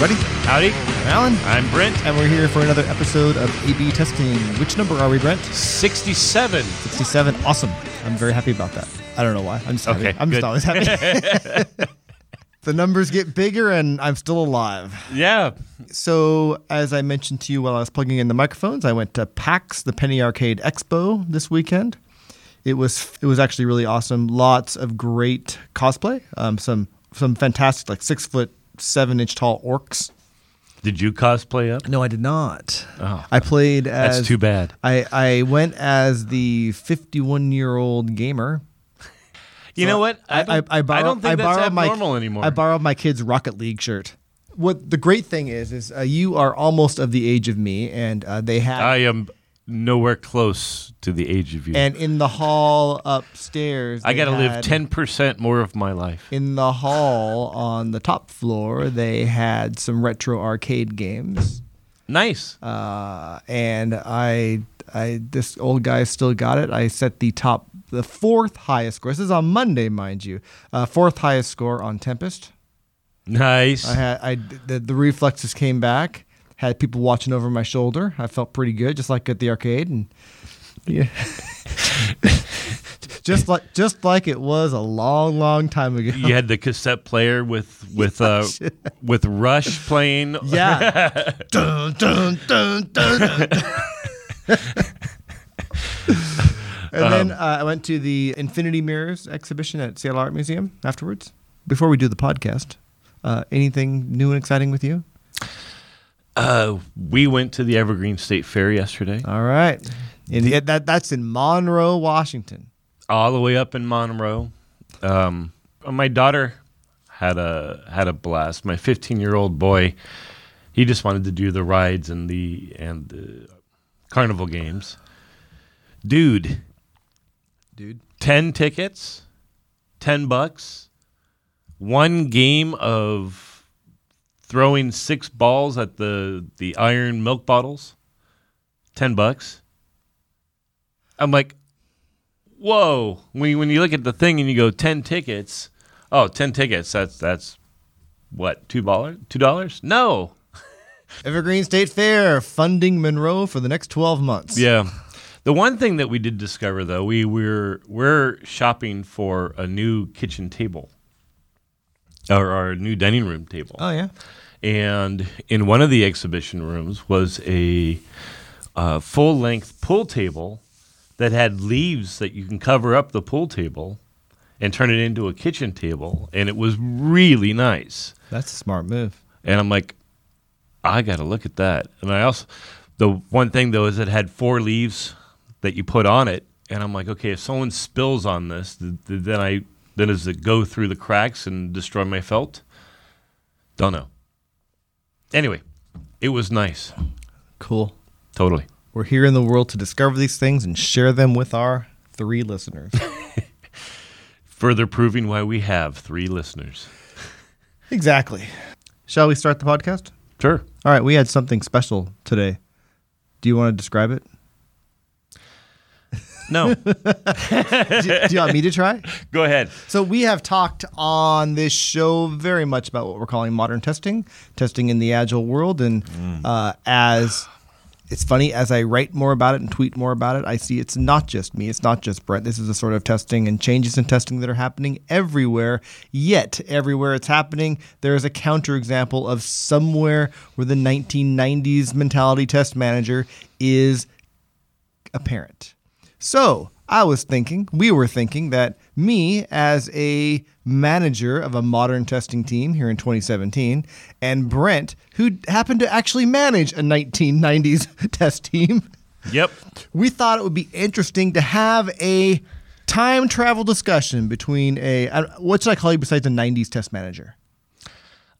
Ready? Howdy, I'm Alan. I'm Brent. And we're here for another episode of A-B testing. Which number are we, Brent? 67. 67. Awesome. I'm very happy about that. I don't know why. I'm just happy. Okay, I'm good. just always happy. the numbers get bigger and I'm still alive. Yeah. So, as I mentioned to you while I was plugging in the microphones, I went to PAX, the Penny Arcade Expo, this weekend. It was it was actually really awesome. Lots of great cosplay. Um, some some fantastic like six foot seven inch tall orcs. Did you cosplay up? No, I did not. Oh, I played as that's too bad. I, I went as the 51 year old gamer. You know what? I, I, don't- I, borrow- don't think I that's borrowed my anymore. I borrowed my kid's Rocket League shirt. What the great thing is is uh, you are almost of the age of me, and uh, they have I am nowhere close to the age of you. and in the hall upstairs. I got to live 10% more of my life. In the hall on the top floor, they had some retro arcade games. Nice. uh, and I, I, this old guy still got it. I set the top, the fourth highest score. This is on Monday, mind you. Uh, fourth highest score on Tempest. Nice. I had, I, the, the reflexes came back. Had people watching over my shoulder. I felt pretty good, just like at the arcade, and yeah, just like just like it was a long, long time ago. you had the cassette player with with uh with Rush playing. Yeah. dun, dun, dun, dun, dun. and then uh, I went to the Infinity Mirrors exhibition at Seattle Art Museum afterwards. Before we do the podcast, uh, anything new and exciting with you? Uh, we went to the Evergreen State Fair yesterday, All right. In the, that, that's in Monroe, Washington. all the way up in Monroe. Um, my daughter had a had a blast. My 15 year old boy, he just wanted to do the rides and the and the carnival games. Dude, Dude. 10 tickets, 10 bucks, one game of throwing six balls at the the iron milk bottles, 10 bucks. I'm like, whoa. When you, when you look at the thing and you go 10 tickets, oh, 10 tickets, that's that's what, $2? $2? No. Evergreen State Fair funding Monroe for the next 12 months. Yeah. The one thing that we did discover though, we were we're shopping for a new kitchen table. Or our new dining room table. Oh, yeah. And in one of the exhibition rooms was a uh, full length pool table that had leaves that you can cover up the pool table and turn it into a kitchen table. And it was really nice. That's a smart move. And I'm like, I got to look at that. And I also, the one thing though is it had four leaves that you put on it. And I'm like, okay, if someone spills on this, th- th- then I, then does it go through the cracks and destroy my felt? Don't know. Anyway, it was nice. Cool. Totally. We're here in the world to discover these things and share them with our three listeners. Further proving why we have three listeners. exactly. Shall we start the podcast? Sure. All right, we had something special today. Do you want to describe it? No, do, do you want me to try? go ahead. So we have talked on this show very much about what we're calling modern testing, testing in the agile world, and uh, as it's funny as I write more about it and tweet more about it, I see it's not just me, it's not just Brent. This is a sort of testing and changes in testing that are happening everywhere. Yet everywhere it's happening, there is a counterexample of somewhere where the 1990s mentality test manager is apparent. So I was thinking, we were thinking that me as a manager of a modern testing team here in 2017, and Brent, who happened to actually manage a 1990s test team, Yep. we thought it would be interesting to have a time travel discussion between a what should I call you besides a 90s test manager?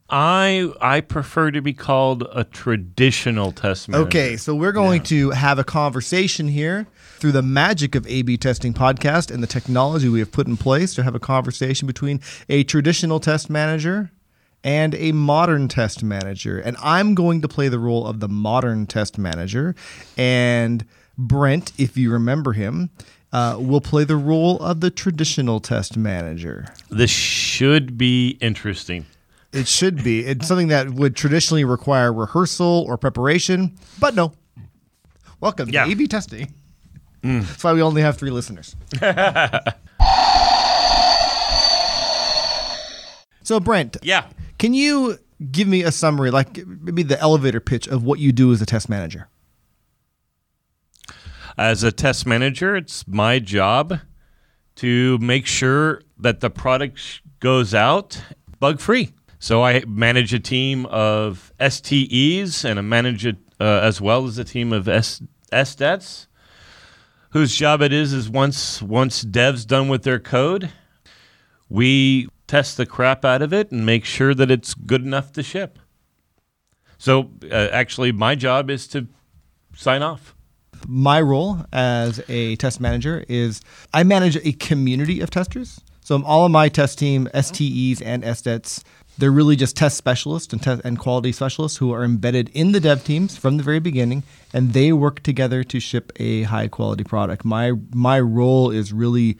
I I prefer to be called a traditional test manager. Okay, so we're going to have a conversation here through the magic of A/B testing podcast and the technology we have put in place to have a conversation between a traditional test manager and a modern test manager. And I'm going to play the role of the modern test manager, and Brent, if you remember him, uh, will play the role of the traditional test manager. This should be interesting. It should be. It's something that would traditionally require rehearsal or preparation, but no. Welcome Yeah. to A/B testing. That's why we only have three listeners. so, Brent, Yeah. can you give me a summary, like maybe the elevator pitch of what you do as a test manager? As a test manager, it's my job to make sure that the product goes out bug free. So I manage a team of STEs and I manage it uh, as well as a team of S- SDETs, whose job it is is once once devs done with their code, we test the crap out of it and make sure that it's good enough to ship. So uh, actually, my job is to sign off. my role as a test manager is I manage a community of testers. So all of my test team, STEs and SDETs, they're really just test specialists and, and quality specialists who are embedded in the dev teams from the very beginning, and they work together to ship a high quality product. My my role is really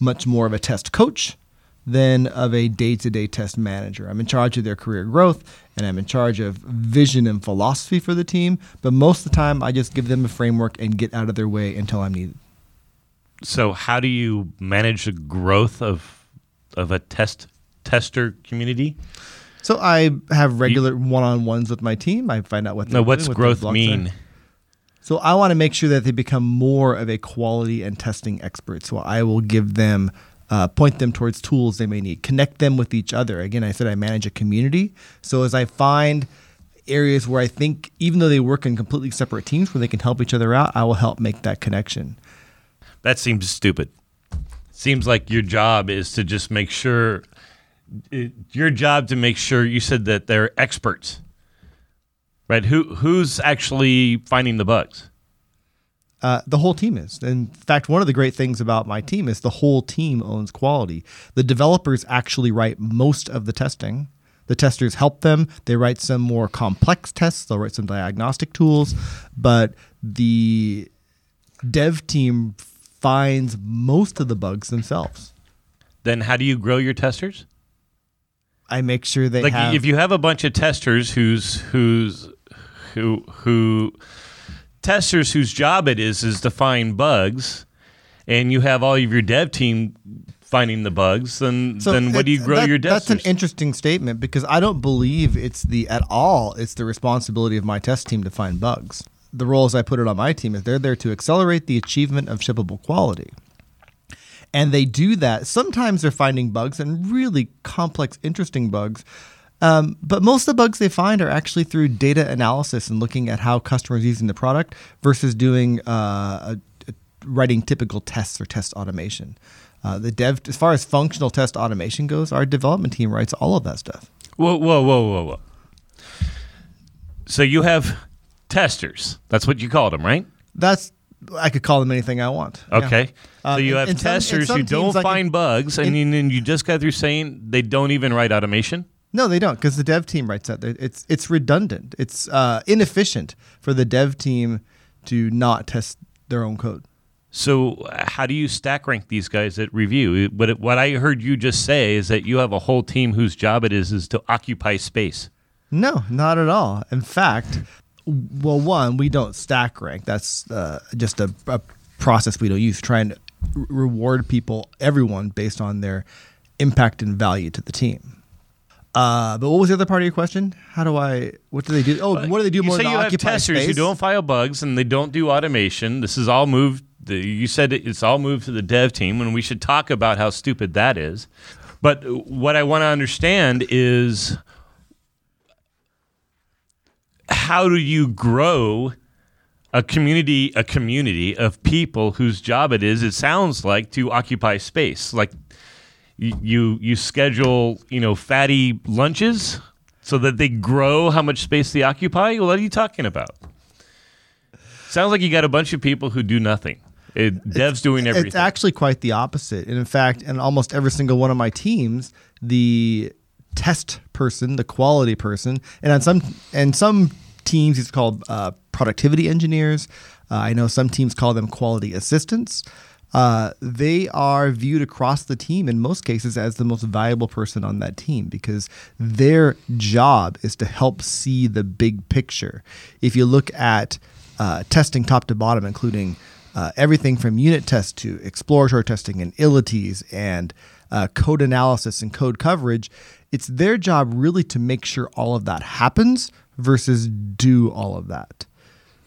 much more of a test coach than of a day-to-day test manager. I'm in charge of their career growth and I'm in charge of vision and philosophy for the team, but most of the time I just give them a framework and get out of their way until I'm needed. So how do you manage the growth of of a test tester community? So I have regular one-on-ones with my team. I find out what they're what's doing, growth blocks mean? are. So I want to make sure that they become more of a quality and testing expert. So I will give them, uh, point them towards tools they may need, connect them with each other. Again, I said I manage a community. So as I find areas where I think, even though they work in completely separate teams where they can help each other out, I will help make that connection. That seems stupid. Seems like your job is to just make sure your job to make sure you said that they're experts. Right? Who who's actually finding the bugs? Uh, the whole team is. In fact, one of the great things about my team is the whole team owns quality. The developers actually write most of the testing. The testers help them. They write some more complex tests. They'll write some diagnostic tools, but the dev team finds most of the bugs themselves. Then how do you grow your testers? I make sure they like have. if you have a bunch of testers who's who's who who testers whose job it is is to find bugs and you have all of your dev team finding the bugs then So then what do you grow that- your That's an interesting statement because I don't believe it's the at all. It's the responsibility of my test team to find bugs. The role, as I put it on my team, is they're there to accelerate the achievement of shippable quality, and they do that. Sometimes they're finding bugs and really complex, interesting bugs. Um, but most of the bugs they find are actually through data analysis and looking at how customers are using the product versus doing uh, a, a- writing typical tests or test automation. Uh, the dev, as far as functional test automation goes, our development team writes all of that stuff. whoa whoa whoa whoa whoa so you have testers that's what you called them right That's I could call them anything I want. Yeah. okay Um, so you in- have testers some who don't like in- find bugs and in- then you just got through saying they don't even write automation No, they don't, because the dev team writes that. It's it's redundant. It's uh, inefficient for the dev team to not test their own code. So, how do you stack rank these guys at review? What what I heard you just say is that you have a whole team whose job it is is to occupy space. No, not at all. In fact, well, one, we don't stack rank. That's uh, just a, a process we don't use. Trying to r- reward people, everyone, based on their impact and value to the team. Uh, but what was the other part of your question? How do I? What do they do? Oh, what do they do you more say than you have testers who don't file bugs and they don't do automation. This is all moved. The, you said it's all moved to the dev team, and we should talk about how stupid that is. But what I want to understand is how do you grow a community a community of people whose job it is it sounds like to occupy space? Like you you, schedule you know fatty lunches so that they grow how much space they occupy? What are you talking about? Sounds like you got a bunch of people who do nothing. It, dev's doing everything. It's actually quite the opposite. And in fact, in almost every single one of my teams, the test person, the quality person, and on some and some teams it's called uh, productivity engineers. Uh, I know some teams call them quality assistants. uh, they are viewed across the team in most cases as the most valuable person on that team because their job is to help see the big picture. If you look at uh, testing top to bottom, including uh, everything from unit tests to exploratory testing and ilities and uh, code analysis and code coverage, it's their job really to make sure all of that happens versus do all of that.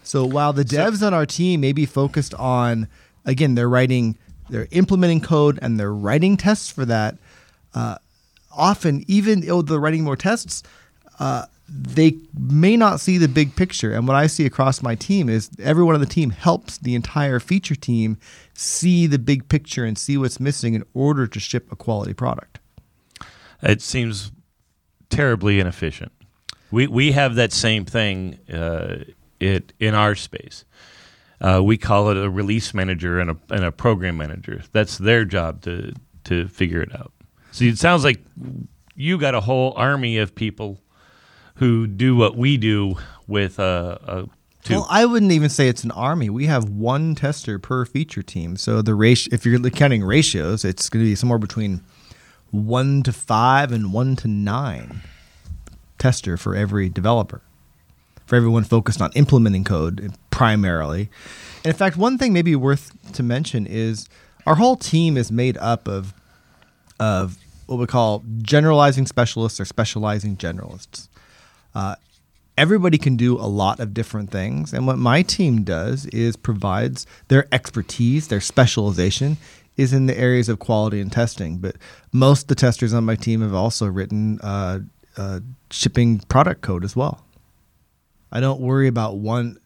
So while the devs on our team may be focused on, again, they're writing, they're implementing code and they're writing tests for that. Uh, often, even though they're writing more tests, uh, they may not see the big picture. And what I see across my team is everyone on the team helps the entire feature team see the big picture and see what's missing in order to ship a quality product. It seems terribly inefficient. We we have that same thing uh, it in our space. Uh, we call it a release manager and a and a program manager. That's their job to to figure it out. So it sounds like you got a whole army of people who do what we do with a. a two. Well, I wouldn't even say it's an army. We have one tester per feature team. So the ratio, if you're counting ratios, it's going to be somewhere between one to five and one to nine tester for every developer, for everyone focused on implementing code primarily. And in fact, one thing maybe worth to mention is our whole team is made up of of what we call generalizing specialists or specializing generalists. Uh, everybody can do a lot of different things, and what my team does is provides their expertise, their specialization is in the areas of quality and testing. But most of the testers on my team have also written uh, uh, shipping product code as well. I don't worry about one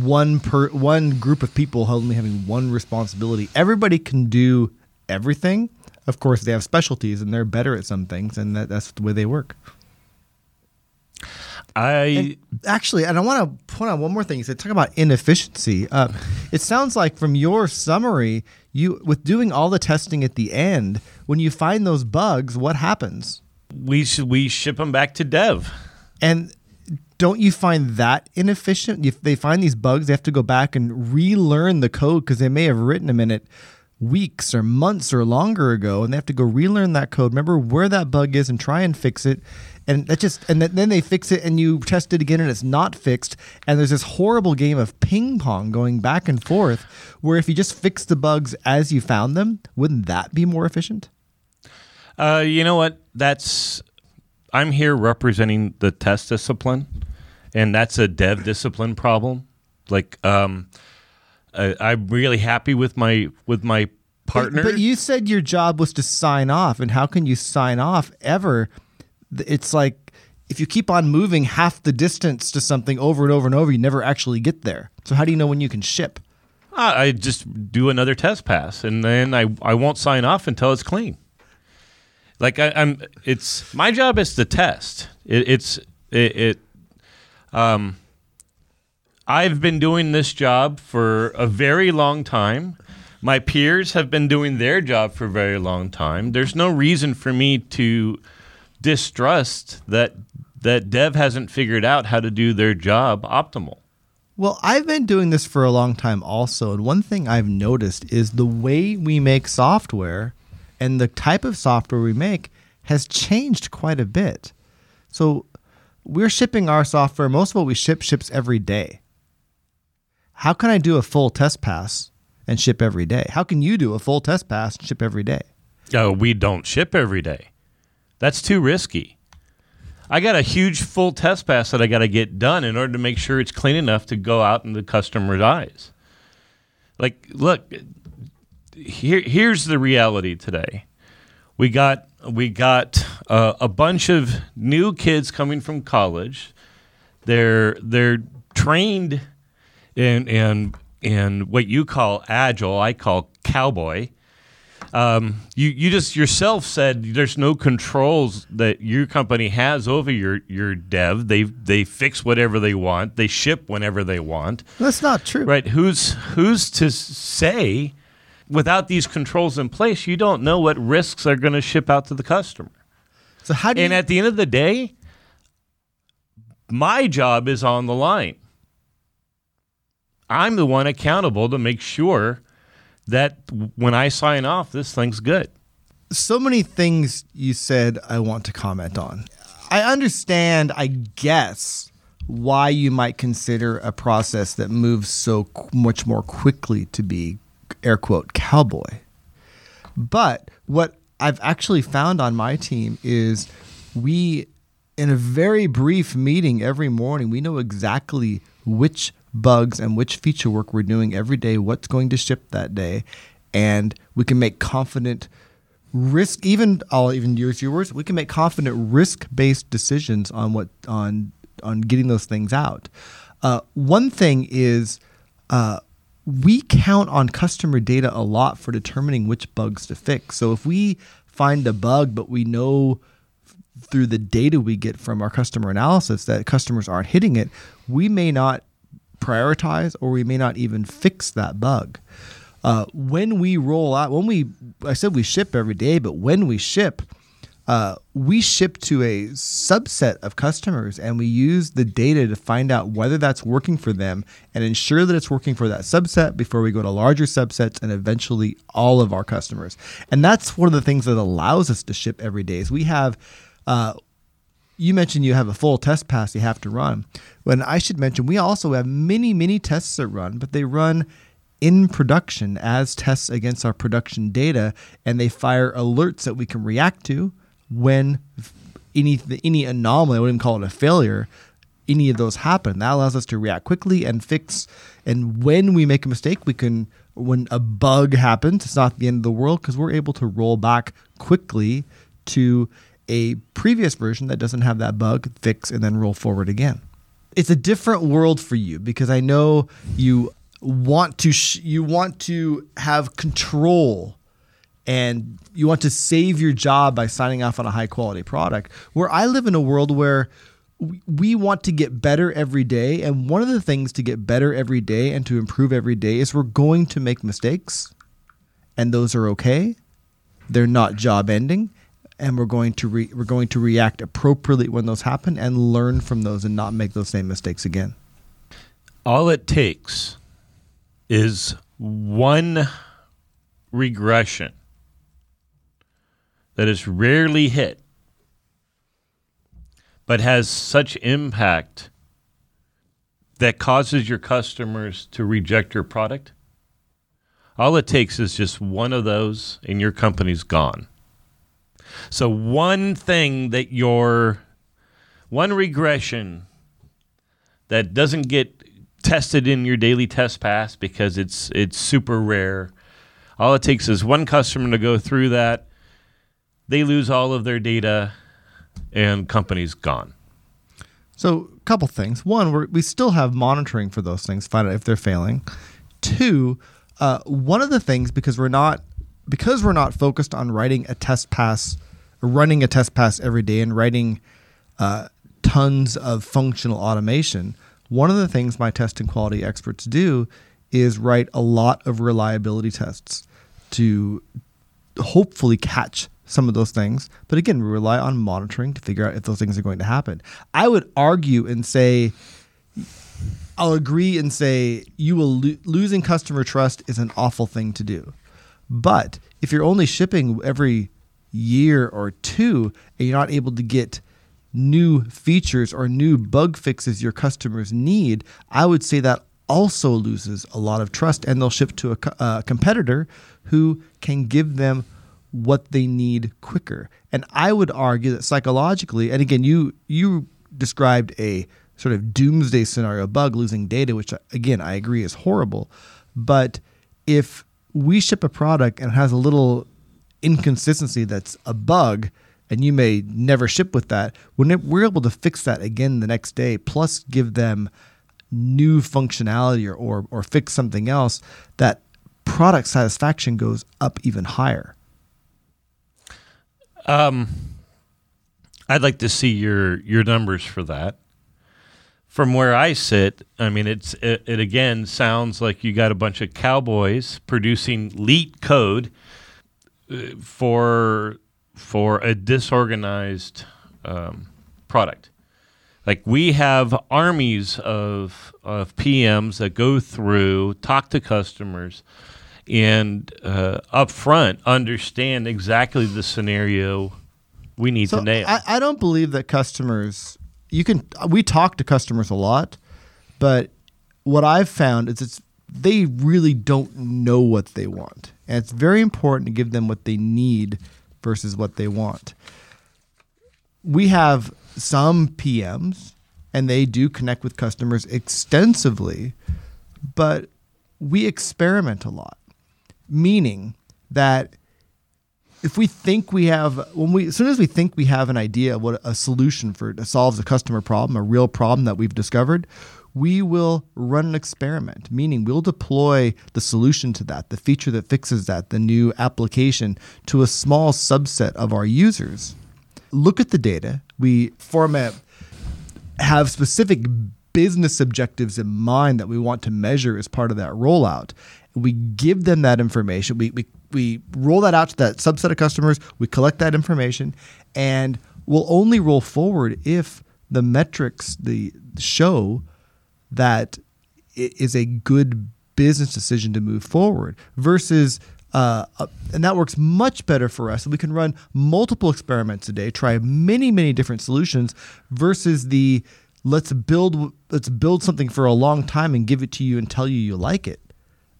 one per one group of people only having one responsibility. Everybody can do everything. Of course, they have specialties and they're better at some things, and that, that's the way they work. I And actually, and I want to point out one more thing. You said talk about inefficiency. Uh, it sounds like from your summary, you with doing all the testing at the end, when you find those bugs, what happens? we should we ship them back to dev. And don't you find that inefficient? If they find these bugs, they have to go back and relearn the code because they may have written them in it weeks or months or longer ago, and they have to go relearn that code. Remember where that bug is and try and fix it. And that just and then they fix it, and you test it again, and it's not fixed. And there's this horrible game of ping pong going back and forth, where if you just fix the bugs as you found them, wouldn't that be more efficient? Uh, you know what? That's I'm here representing the test discipline, and that's a dev discipline problem. Like, um, I, I'm really happy with my with my partner. But, but you said your job was to sign off, and how can you sign off ever? It's like if you keep on moving half the distance to something over and over and over, you never actually get there. So how do you know when you can ship? I, I just do another test pass, and then I I won't sign off until it's clean. Like I, I'm, it's my job is to test. It, it's it, it. Um, I've been doing this job for a very long time. My peers have been doing their job for a very long time. There's no reason for me to distrust that that dev hasn't figured out how to do their job optimal. Well, I've been doing this for a long time also, and one thing I've noticed is the way we make software and the type of software we make has changed quite a bit. So we're shipping our software, most of what we ship ships every day. How can I do a full test pass and ship every day? How can you do a full test pass and ship every day? Uh, we don't ship every day. That's too risky. I got a huge full test pass that I got to get done in order to make sure it's clean enough to go out in the customer's eyes. Like, look, here, here's the reality today. We got we got uh, a bunch of new kids coming from college. They're they're trained in in in what you call agile. I call cowboy um, you you just yourself said there's no controls that your company has over your your dev. They they fix whatever they want. They ship whenever they want. That's not true. Right? Who's who's to say without these controls in place, you don't know what risks are going to ship out to the customer. So how do And you at the end of the day, my job is on the line. I'm the one accountable to make sure that when I sign off, this thing's good. so many things you said I want to comment on. I understand, I guess, why you might consider a process that moves so much more quickly to be air quote cowboy. But what I've actually found on my team is we in a very brief meeting every morning, we know exactly which bugs and which feature work we're doing every day, what's going to ship that day, and we can make confident risk even I'll even use your words, we can make confident risk based decisions on what on on getting those things out. Uh, one thing is uh, we count on customer data a lot for determining which bugs to fix. So if we find a bug, but we know through the data we get from our customer analysis that customers aren't hitting it, we may not prioritize or we may not even fix that bug. Uh, when we roll out, when we, I said we ship every day, but when we ship, uh, we ship to a subset of customers and we use the data to find out whether that's working for them and ensure that it's working for that subset before we go to larger subsets and eventually all of our customers. And that's one of the things that allows us to ship every day is we have uh, you mentioned you have a full test pass you have to run. When I should mention, we also have many, many tests that run, but they run in production as tests against our production data, and they fire alerts that we can react to when any any anomaly, I wouldn't call it a failure, any of those happen. That allows us to react quickly and fix. And when we make a mistake, we can. When a bug happens, it's not the end of the world because we're able to roll back quickly to a previous version that doesn't have that bug, fix, and then roll forward again. It's a different world for you because I know you want to sh- you want to have control and you want to save your job by signing off on a high quality product. Where I live in a world where we- we want to get better every day, and one of the things to get better every day and to improve every day is we're going to make mistakes, and those are okay. They're not job ending, and we're going to re- we're going to react appropriately when those happen and learn from those and not make those same mistakes again. All it takes is one regression that is rarely hit, but has such impact that causes your customers to reject your product. All it takes is just one of those, and your company's gone. So, one thing that your one regression that doesn't get tested in your daily test pass because it's it's super rare. All it takes is one customer to go through that. They lose all of their data, and company's gone. So, a couple things. One, we still have monitoring for those things, find out if they're failing. Two, uh, one of the things because we're not because we're not focused on writing a test pass, running a test pass every day, and writing uh, tons of functional automation. One of the things my testing quality experts do is write a lot of reliability tests to hopefully catch some of those things. But again, we rely on monitoring to figure out if those things are going to happen. I would argue and say, I'll agree and say you will lo- losing customer trust is an awful thing to do. But if you're only shipping every year or two and you're not able to get new features or new bug fixes your customers need, I would say that also loses a lot of trust and they'll ship to a, a uh, competitor who can give them what they need quicker. And I would argue that psychologically, and again, you you described a sort of doomsday scenario bug losing data, which again I agree is horrible. But if we ship a product and it has a little inconsistency that's a bug, and you may never ship with that, when it, we're able to fix that again the next day, plus give them new functionality or, or, or fix something else, that product satisfaction goes up even higher. Um, I'd like to see your your numbers for that. From where I sit, I mean, it's it, it again sounds like you got a bunch of cowboys producing leet code uh, for for a disorganized um, product. Like we have armies of of PMs that go through, talk to customers, and uh, up front understand exactly the scenario we need So to nail. I, I don't believe that customers. You can. We talk to customers a lot, but what I've found is it's they really don't know what they want, and it's very important to give them what they need versus what they want. We have some PMs, and they do connect with customers extensively, but we experiment a lot, meaning that if we think we have when we as soon as we think we have an idea of what a solution for solves a customer problem a real problem that we've discovered we will run an experiment meaning we'll deploy the solution to that the feature that fixes that the new application to a small subset of our users look at the data we format have specific business objectives in mind that we want to measure as part of that rollout. We give them that information. We, we, we roll that out to that subset of customers. We collect that information, and we'll only roll forward if the metrics the show that it is a good business decision to move forward versus uh, and that works much better for us. We can run multiple experiments a day, try many, many different solutions versus the let's build let's build something for a long time and give it to you and tell you you like it.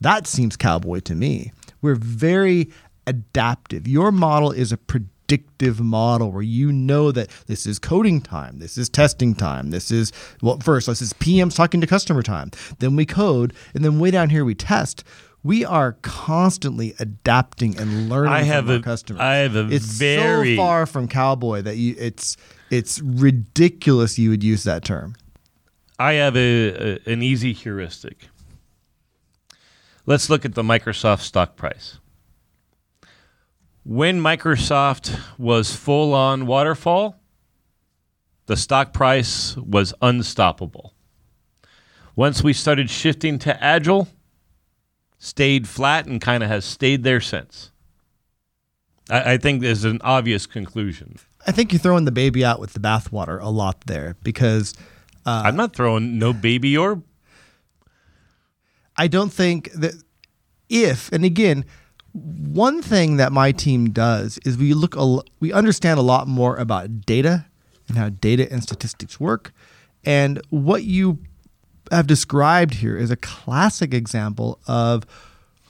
That seems cowboy to me. We're very adaptive. Your model is a predictive model where you know that this is coding time, this is testing time, this is well first this is PMs talking to customer time. Then we code, and then way down here we test. We are constantly adapting and learning I have from our a- customers. I have a it's very- so far from cowboy that you it's it's ridiculous you would use that term. I have a, a an easy heuristic. Let's look at the Microsoft stock price. When Microsoft was full on waterfall, the stock price was unstoppable. Once we started shifting to agile, stayed flat and kind of has stayed there since. I, I think there's an obvious conclusion. I think you're throwing the baby out with the bathwater a lot there because uh, I'm not throwing no baby or I don't think that if and again, one thing that my team does is we look a, we understand a lot more about data and how data and statistics work, and what you have described here is a classic example of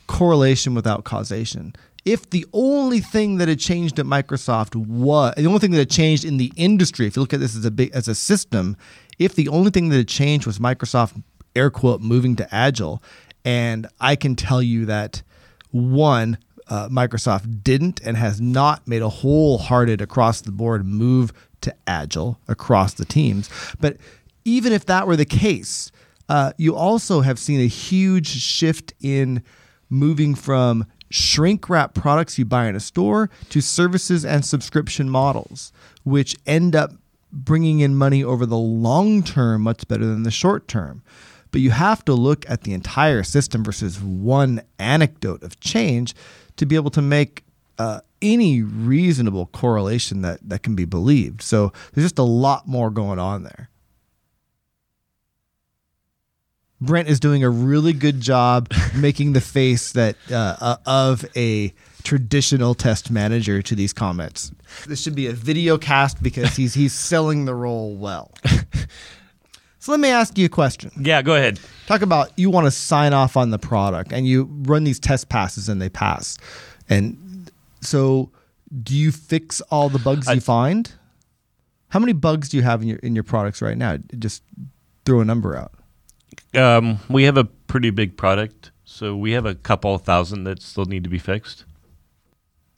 correlation without causation. If the only thing that had changed at Microsoft was the only thing that had changed in the industry, if you look at this as a big as a system, if the only thing that had changed was Microsoft air quote moving to agile, and I can tell you that one uh, Microsoft didn't and has not made a wholehearted across the board move to agile across the teams. But even if that were the case, uh, you also have seen a huge shift in moving from shrink wrap products you buy in a store to services and subscription models, which end up bringing in money over the long term much better than the short term. But you have to look at the entire system versus one anecdote of change to be able to make uh, any reasonable correlation that, that can be believed. So there's just a lot more going on there. Brent is doing a really good job making the face that uh, uh, of a traditional test manager to these comments. This should be a video cast because he's he's selling the role well. so let me ask you a question. Yeah, go ahead. Talk about you want to sign off on the product and you run these test passes and they pass. And so do you fix all the bugs I- you find? How many bugs do you have in your in your products right now? Just throw a number out. Um, we have a pretty big product, so we have a couple thousand that still need to be fixed.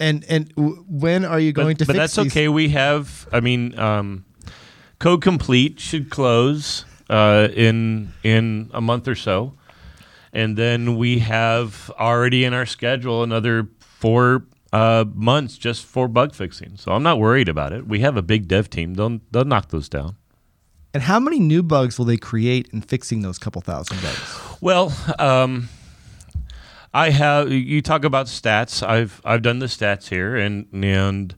And and w- when are you going but, to but that's these? okay. We have, I mean, um, Code Complete should close uh, in in a month or so, and then we have already in our schedule another four uh, months just for bug fixing. So I'm not worried about it. We have a big dev team. They'll they'll knock those down. And how many new bugs will they create in fixing those couple thousand bugs? Well, um, I have. You talk about stats. I've I've done the stats here, and and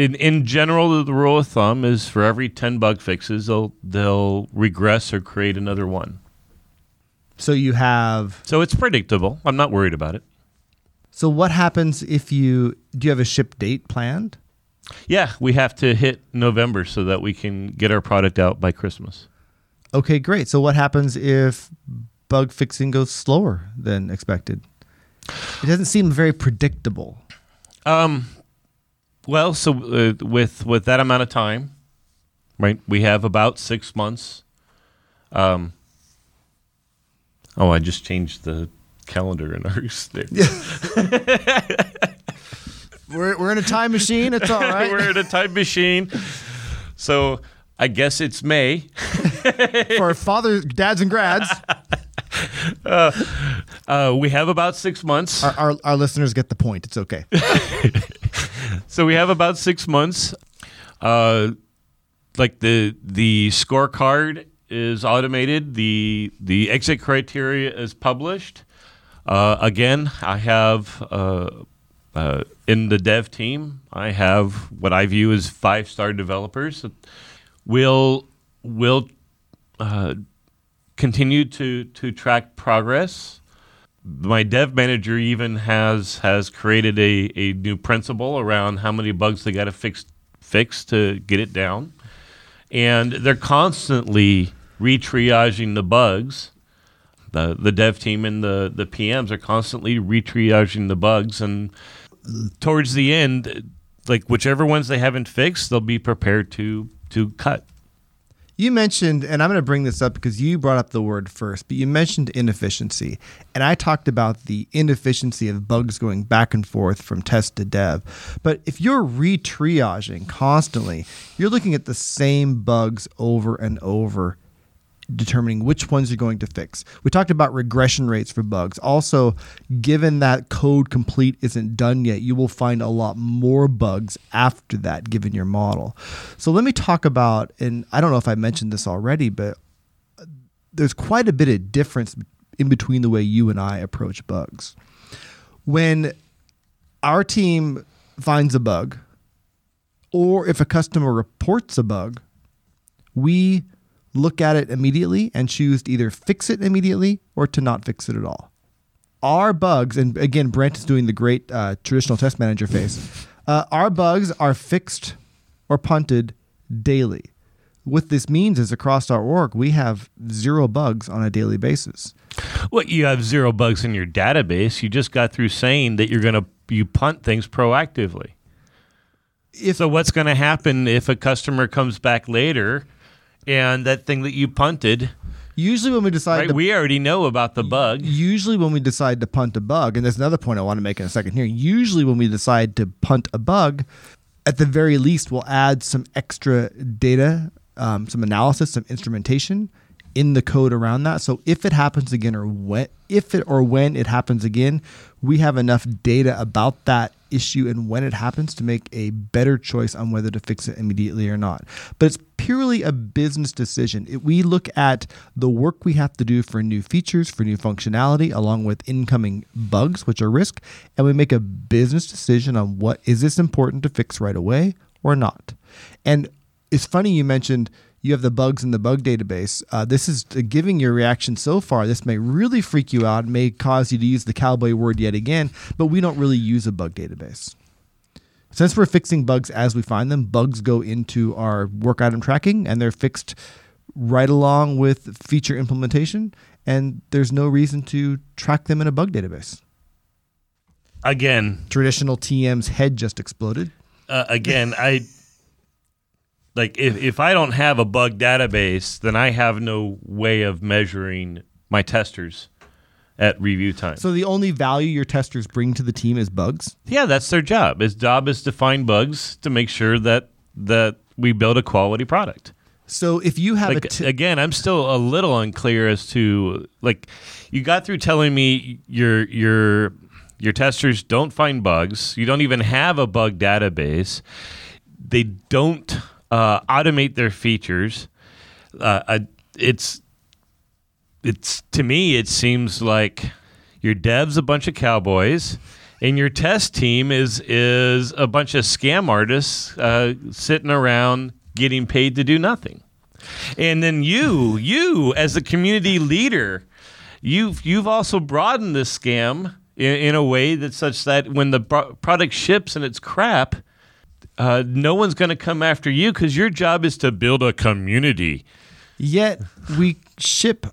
in in general, the rule of thumb is for every ten bug fixes, they'll they'll regress or create another one. So you have So it's predictable. I'm not worried about it. So what happens if you do you have a ship date planned? Yeah, we have to hit November so that we can get our product out by Christmas. Okay, great. So what happens if bug fixing goes slower than expected? It doesn't seem very predictable. Um, well, so uh, with with that amount of time, right? We have about six months. Um. Oh, I just changed the calendar in ours. There. We're, we're in a time machine. It's all right. We're in a time machine. So I guess it's May. For fathers, dads, and grads, Uh, we have about six months. our, our, our listeners get the point. It's okay. So we have about six months. Uh, like the the scorecard is automated. The the exit criteria is published. Uh, again, I have uh, uh, in the dev team. I have what I view as five star developers. Will will uh, continue to to track progress. My dev manager even has has created a, a new principle around how many bugs they got to fix fix to get it down, and they're constantly retriaging the bugs. The the dev team and the the PMs are constantly retriaging the bugs, and towards the end, like whichever ones they haven't fixed, they'll be prepared to to cut. You mentioned, and I'm going to bring this up because you brought up the word first, but you mentioned inefficiency. And I talked about the inefficiency of bugs going back and forth from test to dev. But if you're retriaging constantly, you're looking at the same bugs over and over determining which ones you're going to fix. We talked about regression rates for bugs. Also, given that code complete isn't done yet, you will find a lot more bugs after that given your model. So let me talk about and I don't know if I mentioned this already, but uh, there's quite a bit of difference in between the way you and I approach bugs. When our team finds a bug or if a customer reports a bug, we look at it immediately and choose to either fix it immediately or to not fix it at all. Our bugs, and again, Brent is doing the great uh, traditional test manager face. Uh, our bugs are fixed or punted daily. What this means is across our org, we have zero bugs on a daily basis. Well, you have zero bugs in your database. You just got through saying that you're going to you punt things proactively. If So what's going to happen if a customer comes back later and that thing that you punted, usually when we decide right? to We already know about the bug. usually when we decide to punt a bug, and there's another point I want to make in a second here. Usually when we decide to punt a bug, at the very least, we'll add some extra data, um, some analysis, some instrumentation in the code around that. So if it happens again, or when if it or when it happens again, we have enough data about that issue and when it happens to make a better choice on whether to fix it immediately or not. But it's purely a business decision. We look at the work we have to do for new features, for new functionality, along with incoming bugs, which are risk, and we make a business decision on what is this important to fix right away or not. And it's funny you mentioned you have the bugs in the bug database. Uh, this is uh, giving your reaction so far. This may really freak you out, may cause you to use the cowboy word yet again, but we don't really use a bug database. Since we're fixing bugs as we find them, bugs go into our work item tracking and they're fixed right along with feature implementation. And there's no reason to track them in a bug database. Again, Traditional TM's head just exploded. uh, again, I like if if I don't have a bug database, then I have no way of measuring my testers at review time. So the only value your testers bring to the team is bugs. yeah, that's their job. His job is to find bugs to make sure that that we build a quality product. So if you have Like t- again, I'm still a little unclear as to like you got through telling me your your your testers don't find bugs. You don't even have a bug database. They don't uh, automate their features. Uh, I, it's it's to me it seems like your dev's a bunch of cowboys and your test team is is a bunch of scam artists uh, sitting around getting paid to do nothing and then you you as the community leader you've you've also broadened this scam in, in a way that such that when the pro- product ships and it's crap, uh, no one's going to come after you because your job is to build a community. Yet we ship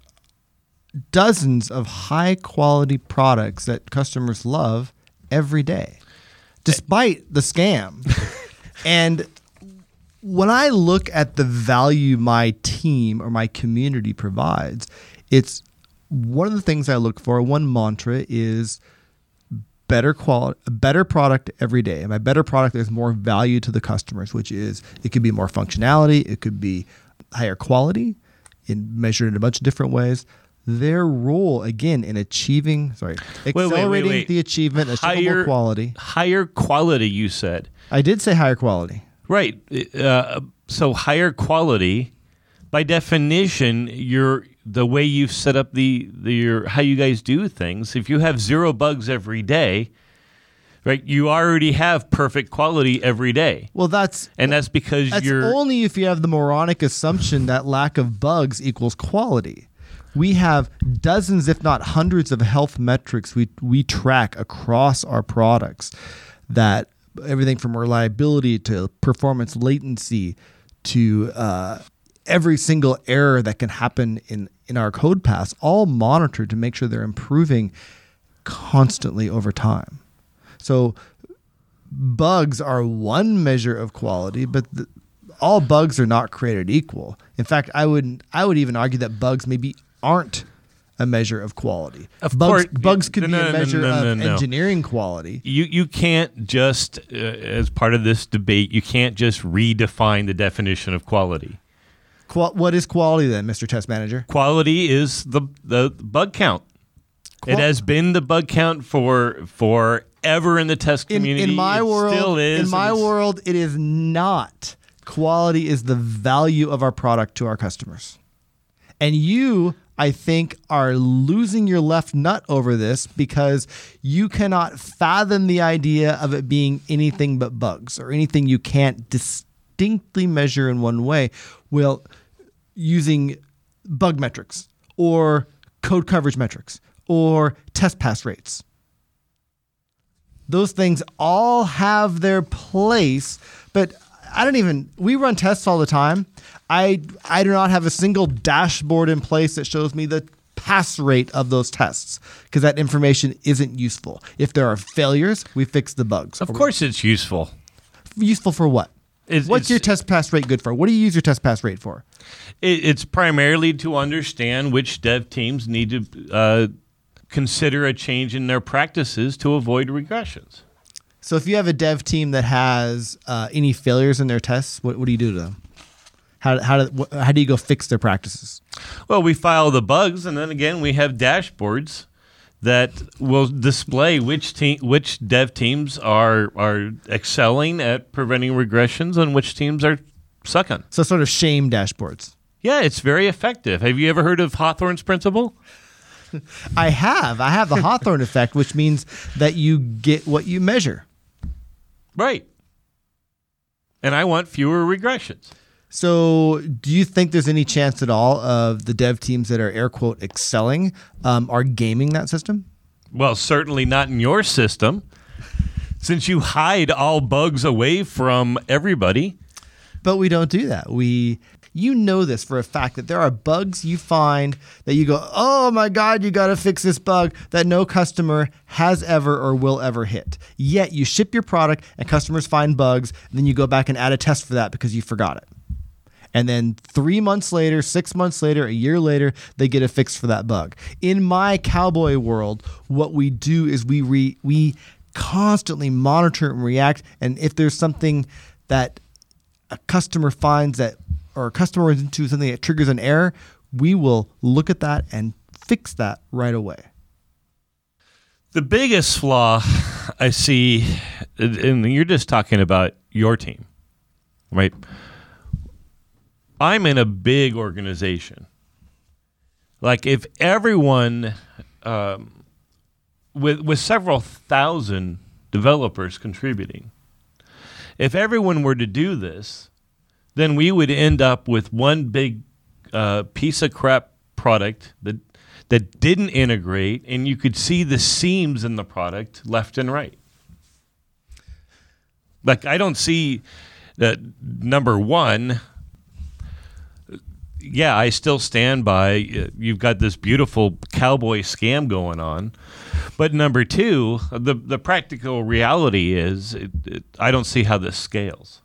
dozens of high quality products that customers love every day, despite the scam. and when I look at the value my team or my community provides, it's one of the things I look for. One mantra is better quality, a better product every day. And by better product, there's more value to the customers, which is it could be more functionality, it could be higher quality, in measured in a bunch of different ways. Their role again in achieving, sorry, wait, wait, accelerating wait. the achievement of Higher- quality. Higher quality, you said. I did say higher quality. Right. Uh, so higher quality, by definition, you're the way you've set up the, the your how you guys do things. If you have zero bugs every day, right, you already have perfect quality every day, Well, that's and that's because That's you're only if you have the moronic assumption that lack of bugs equals quality. We have dozens, if not hundreds, of health metrics we, we track across our products that everything from reliability to performance latency to uh, every single error that can happen in, in our code paths, all monitored to make sure they're improving constantly over time. So bugs are one measure of quality, but the, all bugs are not created equal. In fact, I would I would even argue that bugs maybe aren't a measure of quality. Of bugs, course- bugs could no, be a measure no, no, of engineering quality. you you can't just uh, as part of this debate you can't just redefine the definition of quality. Qual- what is quality then, Mr. Test Manager? Quality is the the bug count. it has been the bug count for forever in the test community. in my It world, still is. in my world, it is not. Quality is the value of our product to our customers. And you, I think, are losing your left nut over this because you cannot fathom the idea of it being anything but bugs or anything you can't distinctly measure in one way. Well, using bug metrics or code coverage metrics or test pass rates those things all have their place but i don't even we run tests all the time i i do not have a single dashboard in place that shows me the pass rate of those tests because that information isn't useful if there are failures we fix the bugs Of course, it's useful. useful for what It's- what's it's- your test pass rate good for? What do you use your test pass rate for? It, it's primarily to understand which dev teams need to uh, consider a change in their practices to avoid regressions. so if you have a dev team that has uh, any failures in their tests what, what do you do to them? How, how, do, how do you go fix their practices? Well, we file the bugs, and then again, we have dashboards that will display which team, which dev teams are are excelling at preventing regressions, and which teams are sucking. so sort of shame dashboards Yeah, it's very effective. Have you ever heard of Hawthorne's principle? I have. I have the Hawthorne effect, which means that you get what you measure. Right. And I want fewer regressions. So, do you think there's any chance at all of the dev teams that are air quote excelling um, are gaming that system? Well, certainly not in your system, since you hide all bugs away from everybody. But we don't do that. We, you know, this for a fact that there are bugs you find that you go, oh my God, you got to fix this bug that no customer has ever or will ever hit. Yet you ship your product and customers find bugs, and then you go back and add a test for that because you forgot it. And then three months later, six months later, a year later, they get a fix for that bug. In my cowboy world, what we do is we re, we constantly monitor and react. And if there's something that a customer finds that, or a customer runs into something that triggers an error, we will look at that and fix that right away. The biggest flaw I see, and you're just talking about your team, right? I'm in a big organization. Like if everyone, um, with with several thousand developers contributing, if everyone were to do this, then we would end up with one big uh, piece of crap product that that didn't integrate, and you could see the seams in the product left and right. Like I don't see that number one. Yeah, I still stand by. uh, You've got this beautiful cowboy scam going on, but number two, the the practical reality is, it, it, I don't see how this scales.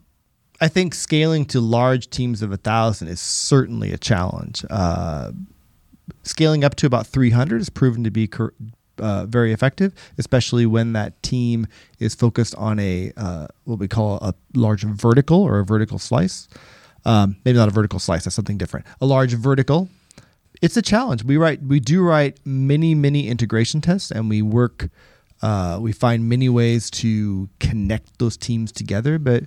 I think scaling to large teams of a thousand is certainly a challenge. Uh, scaling up to about 300 is proven to be cor- uh, very effective, especially when that team is focused on a uh, what we call a large vertical or a vertical slice. Um, maybe not a vertical slice. That's something different. A large vertical. It's a challenge. We write. We do write many, many integration tests, and we work. Uh, we find many ways to connect those teams together, but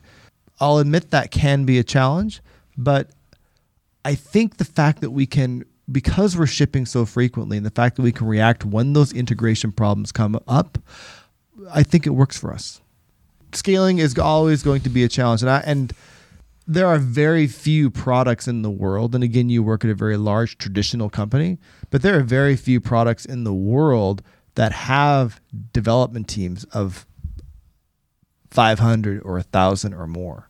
I'll admit that can be a challenge. But I think the fact that we can, because we're shipping so frequently, and the fact that we can react when those integration problems come up, I think it works for us. Scaling is always going to be a challenge, and I, and there are very few products in the world. And again, you work at a very large traditional company, but there are very few products in the world that have development teams of 500 or 1,000 or more.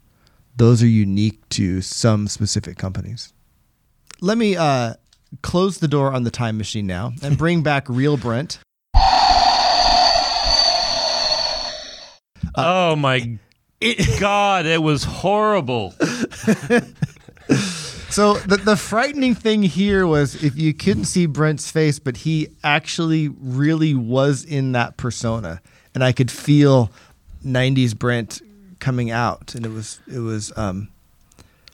Those are unique to some specific companies. Let me uh, close the door on the time machine now and bring back real Brent. oh my God, it was horrible. So the, the frightening thing here was if you couldn't see Brent's face, but he actually really was in that persona, and I could feel '90s Brent coming out, and it was it was um,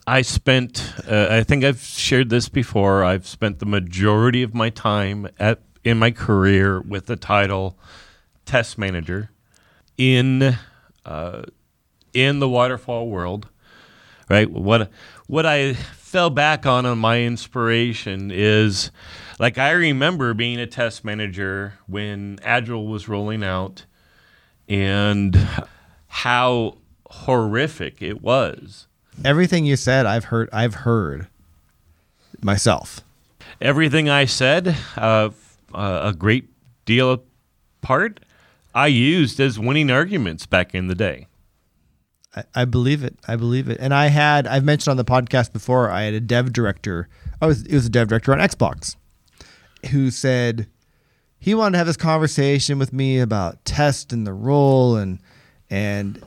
I spent, uh, I think I've shared this before. I've spent the majority of my time at in my career with the title test manager in uh, in the waterfall world. Right. What what I fell back on on my inspiration is like I remember being a test manager when Agile was rolling out and how horrific it was. everything you said. I've heard. I've heard myself. everything I said, uh, uh, a great deal of part, I used as winning arguments back in the day. I, I believe it. I believe it. And I had I've mentioned on the podcast before. I had a dev director. Oh, I was it was a dev director on Xbox, who said he wanted to have this conversation with me about test and the role and and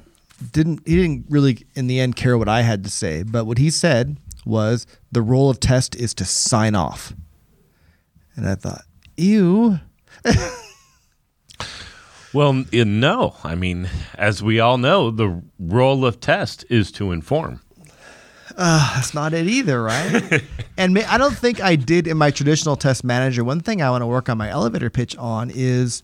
didn't he didn't really in the end care what I had to say. But what he said was the role of test is to sign off. And I thought, ew. Well, no. I mean, as we all know, the role of test is to inform. Ah, that's not it either, right? and may, I don't think I did in my traditional test manager. One thing I want to work on my elevator pitch on is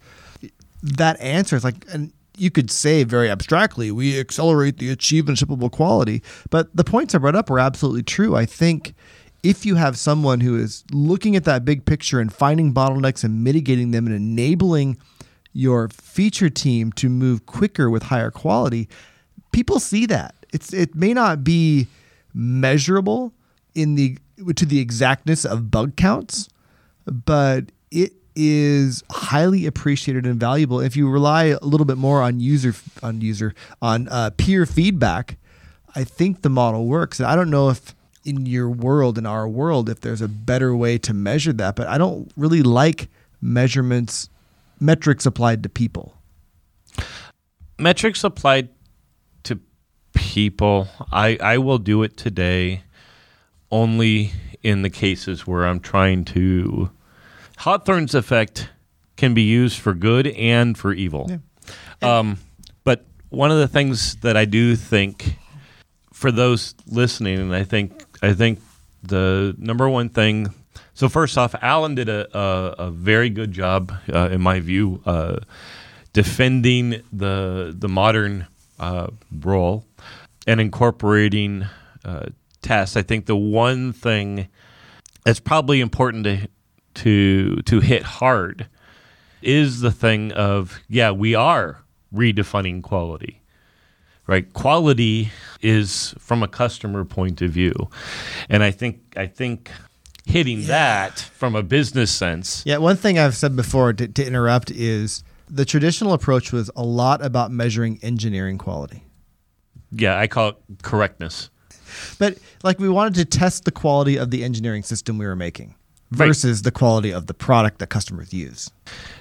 that answer. It's like, and you could say very abstractly, we accelerate the achievement of shippable quality. But the points I brought up were absolutely true. I think if you have someone who is looking at that big picture and finding bottlenecks and mitigating them and enabling your feature team to move quicker with higher quality, people see that. It's it may not be measurable in the to the exactness of bug counts, but it is highly appreciated and valuable. If you rely a little bit more on user on user on uh, peer feedback, I think the model works. I don't know if in your world, in our world, if there's a better way to measure that, but I don't really like measurements metrics applied to people. Metrics applied to people. I, I will do it today only in the cases where I'm trying to. Hawthorne's effect can be used for good and for evil. Um, but one of the things that I do think for those listening, and I think I think the number one thing. So first off, Alan did a a, a very good job, uh, in my view, uh, defending the the modern uh, role and incorporating uh, tests. I think the one thing that's probably important to to to hit hard is the thing of yeah, we are redefining quality right quality is from a customer point of view and i think i think hitting that from a business sense. Yeah, one thing I've said before to, to interrupt is the traditional approach was a lot about measuring engineering quality. Yeah, I call it correctness. But like we wanted to test the quality of the engineering system we were making Right. versus the quality of the product that customers use.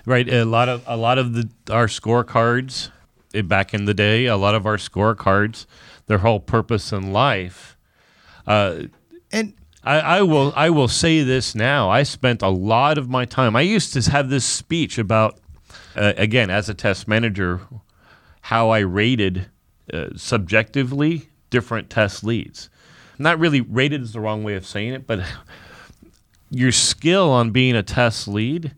Right, a lot of a lot of the our scorecards eh, back in the day, a lot of our scorecards, their whole purpose in life. Uh, And I, I will I will say this now. I spent a lot of my time. I used to have this speech about uh, again as a test manager, how I rated uh, subjectively different test leads. Not really rated is the wrong way of saying it, but your skill on being a test lead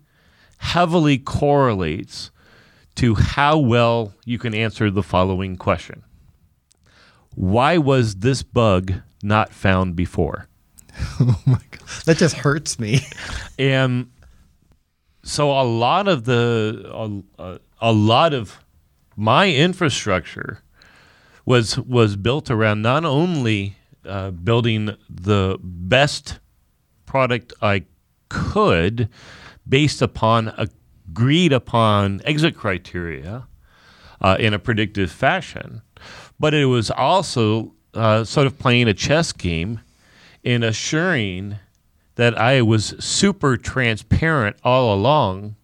heavily correlates to how well you can answer the following question. Why was this bug not found before? oh my god, that just hurts me. And so a lot of the a, a, lot of my infrastructure was was built around not only uh, building the best product I could based upon agreed upon exit criteria uh, in a predictive fashion, but it was also uh, sort of playing a chess game in assuring that I was super transparent all along.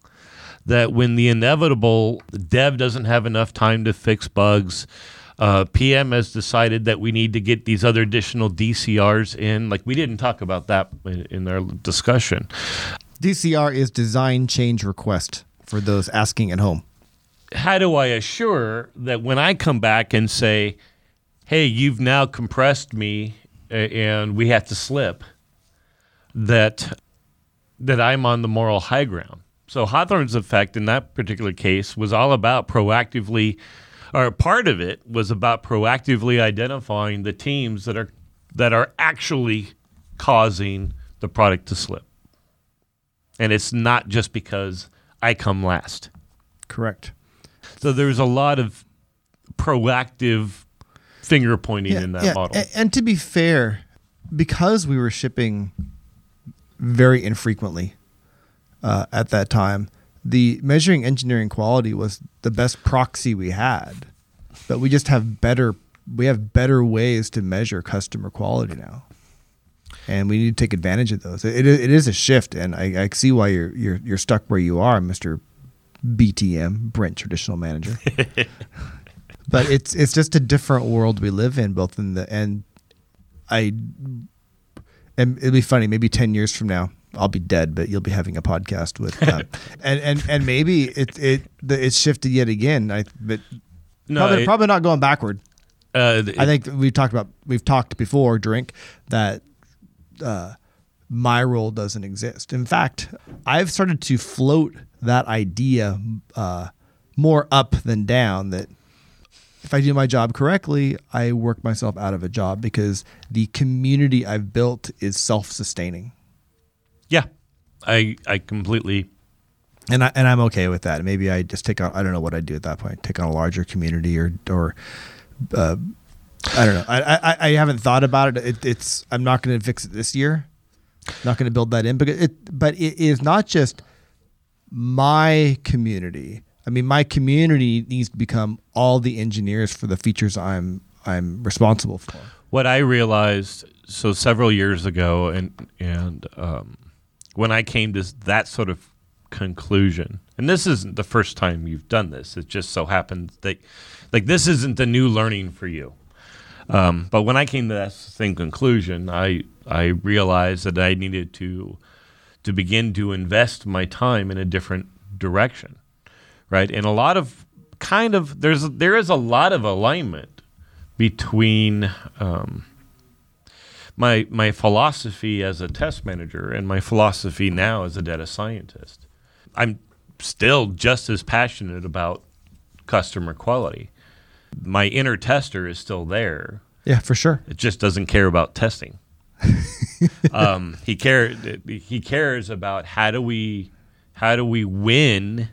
That when the inevitable dev doesn't have enough time to fix bugs, uh, PM has decided that we need to get these other additional DCRs in. Like we didn't talk about that in, in our discussion. DCR is design change request for those asking at home. how do I assure that when I come back and say, "Hey, you've now compressed me, and we have to slip," that that I'm on the moral high ground? So Hawthorne's effect in that particular case was all about proactively, or part of it was about proactively identifying the teams that are that are actually causing the product to slip, and it's not just because I come last. Correct. So there's a lot of proactive finger pointing in that model. And, and to be fair, because we were shipping very infrequently uh, at that time, the measuring engineering quality was the best proxy we had. But we just have better we have better ways to measure customer quality now. And we need to take advantage of those. It, it is a shift, and I, I see why you're you're you're stuck where you are, Mister BTM, Brent Traditional Manager. but it's it's just a different world we live in, both in the and I and it'll be funny. Maybe ten years from now, I'll be dead, but you'll be having a podcast with, uh, and and and maybe it it the, it's shifted yet again. I but no, probably it- probably not going backward. uh, I think we've talked about we've talked before, drink that uh, my role doesn't exist. In fact, I've started to float that idea uh, more up than down. That if I do my job correctly, I work myself out of a job because the community I've built is self-sustaining, yeah, I I completely and I and I'm okay with that. Maybe I just take on I don't know what I'd do at that point. Take on a larger community or or uh, I don't know. I, I I haven't thought about it. it it's I'm not going to fix it this year. Not going to build that in because it. But it is not just my community. I mean, my community needs to become all the engineers for the features I'm I'm responsible for. what I realized so several years ago, and and um, when I came to that sort of conclusion, and this isn't the first time you've done this. It just so happens that like this isn't the new learning for you. Um, but when I came to that same conclusion, I I realized that I needed to to begin to invest my time in a different direction, right? And a lot of kind of there's there is a lot of alignment between um, my my philosophy as a test manager and my philosophy now as a data scientist. I'm still just as passionate about customer quality. My inner tester is still there. Yeah, for sure. It just doesn't care about testing. um, he care he cares about how do we how do we win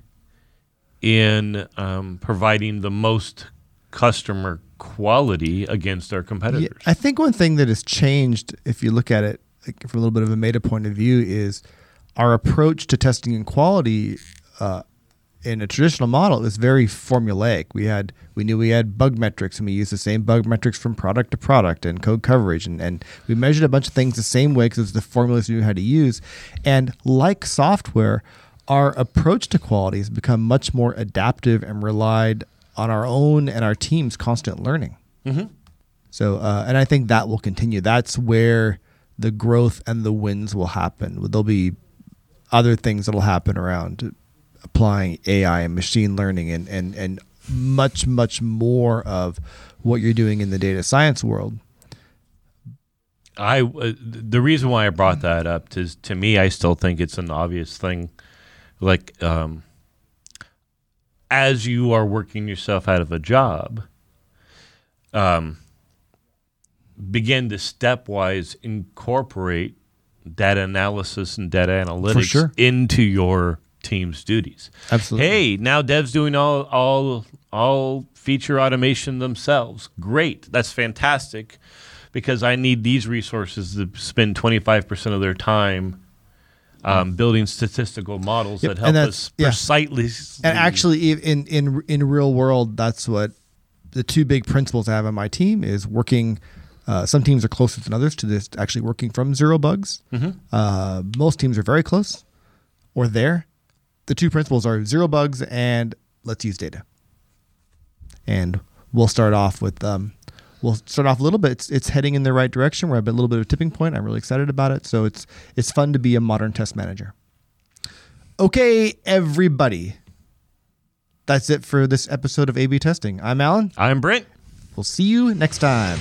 in um, providing the most customer quality against our Yeah, competitors. I think one thing that has changed, if you look at it like, from a little bit of a meta point of view, is our approach to testing and quality uh, in a traditional model is very formulaic. We had we knew we had bug metrics and we used the same bug metrics from product to product and code coverage and, and we measured a bunch of things the same way because it was the formulas we knew how to use. And like software, our approach to quality has become much more adaptive and relied on our own and our team's constant learning. Mm-hmm. So, uh, and I think that will continue. That's where the growth and the wins will happen. There'll be other things that'll happen around applying AI and machine learning and, and, and much, much more of what you're doing in the data science world. I uh, the reason why I brought that up is to me I still think it's an obvious thing like um, as you are working yourself out of a job um, begin to stepwise incorporate data analysis and data analytics sure. into your team's duties. Absolutely. Hey, now devs doing all all all feature automation themselves. Great. That's fantastic because I need these resources to spend 25% of their time um, building statistical models Yep, that help us yeah. precisely. And actually, in in in real world, that's what the two big principles I have on my team is working. Uh, some teams are closer than others to this, actually working from zero bugs. Uh, most teams are very close or there. The two principles are zero bugs and let's use data. And we'll start off with um, we'll start off a little bit. It's, it's heading in the right direction. We're at a little bit of a tipping point. I'm really excited about it. So it's it's fun to be a modern test manager. Okay, everybody. That's it for this episode of A/B testing. I'm Alan. I'm Brent. We'll see you next time.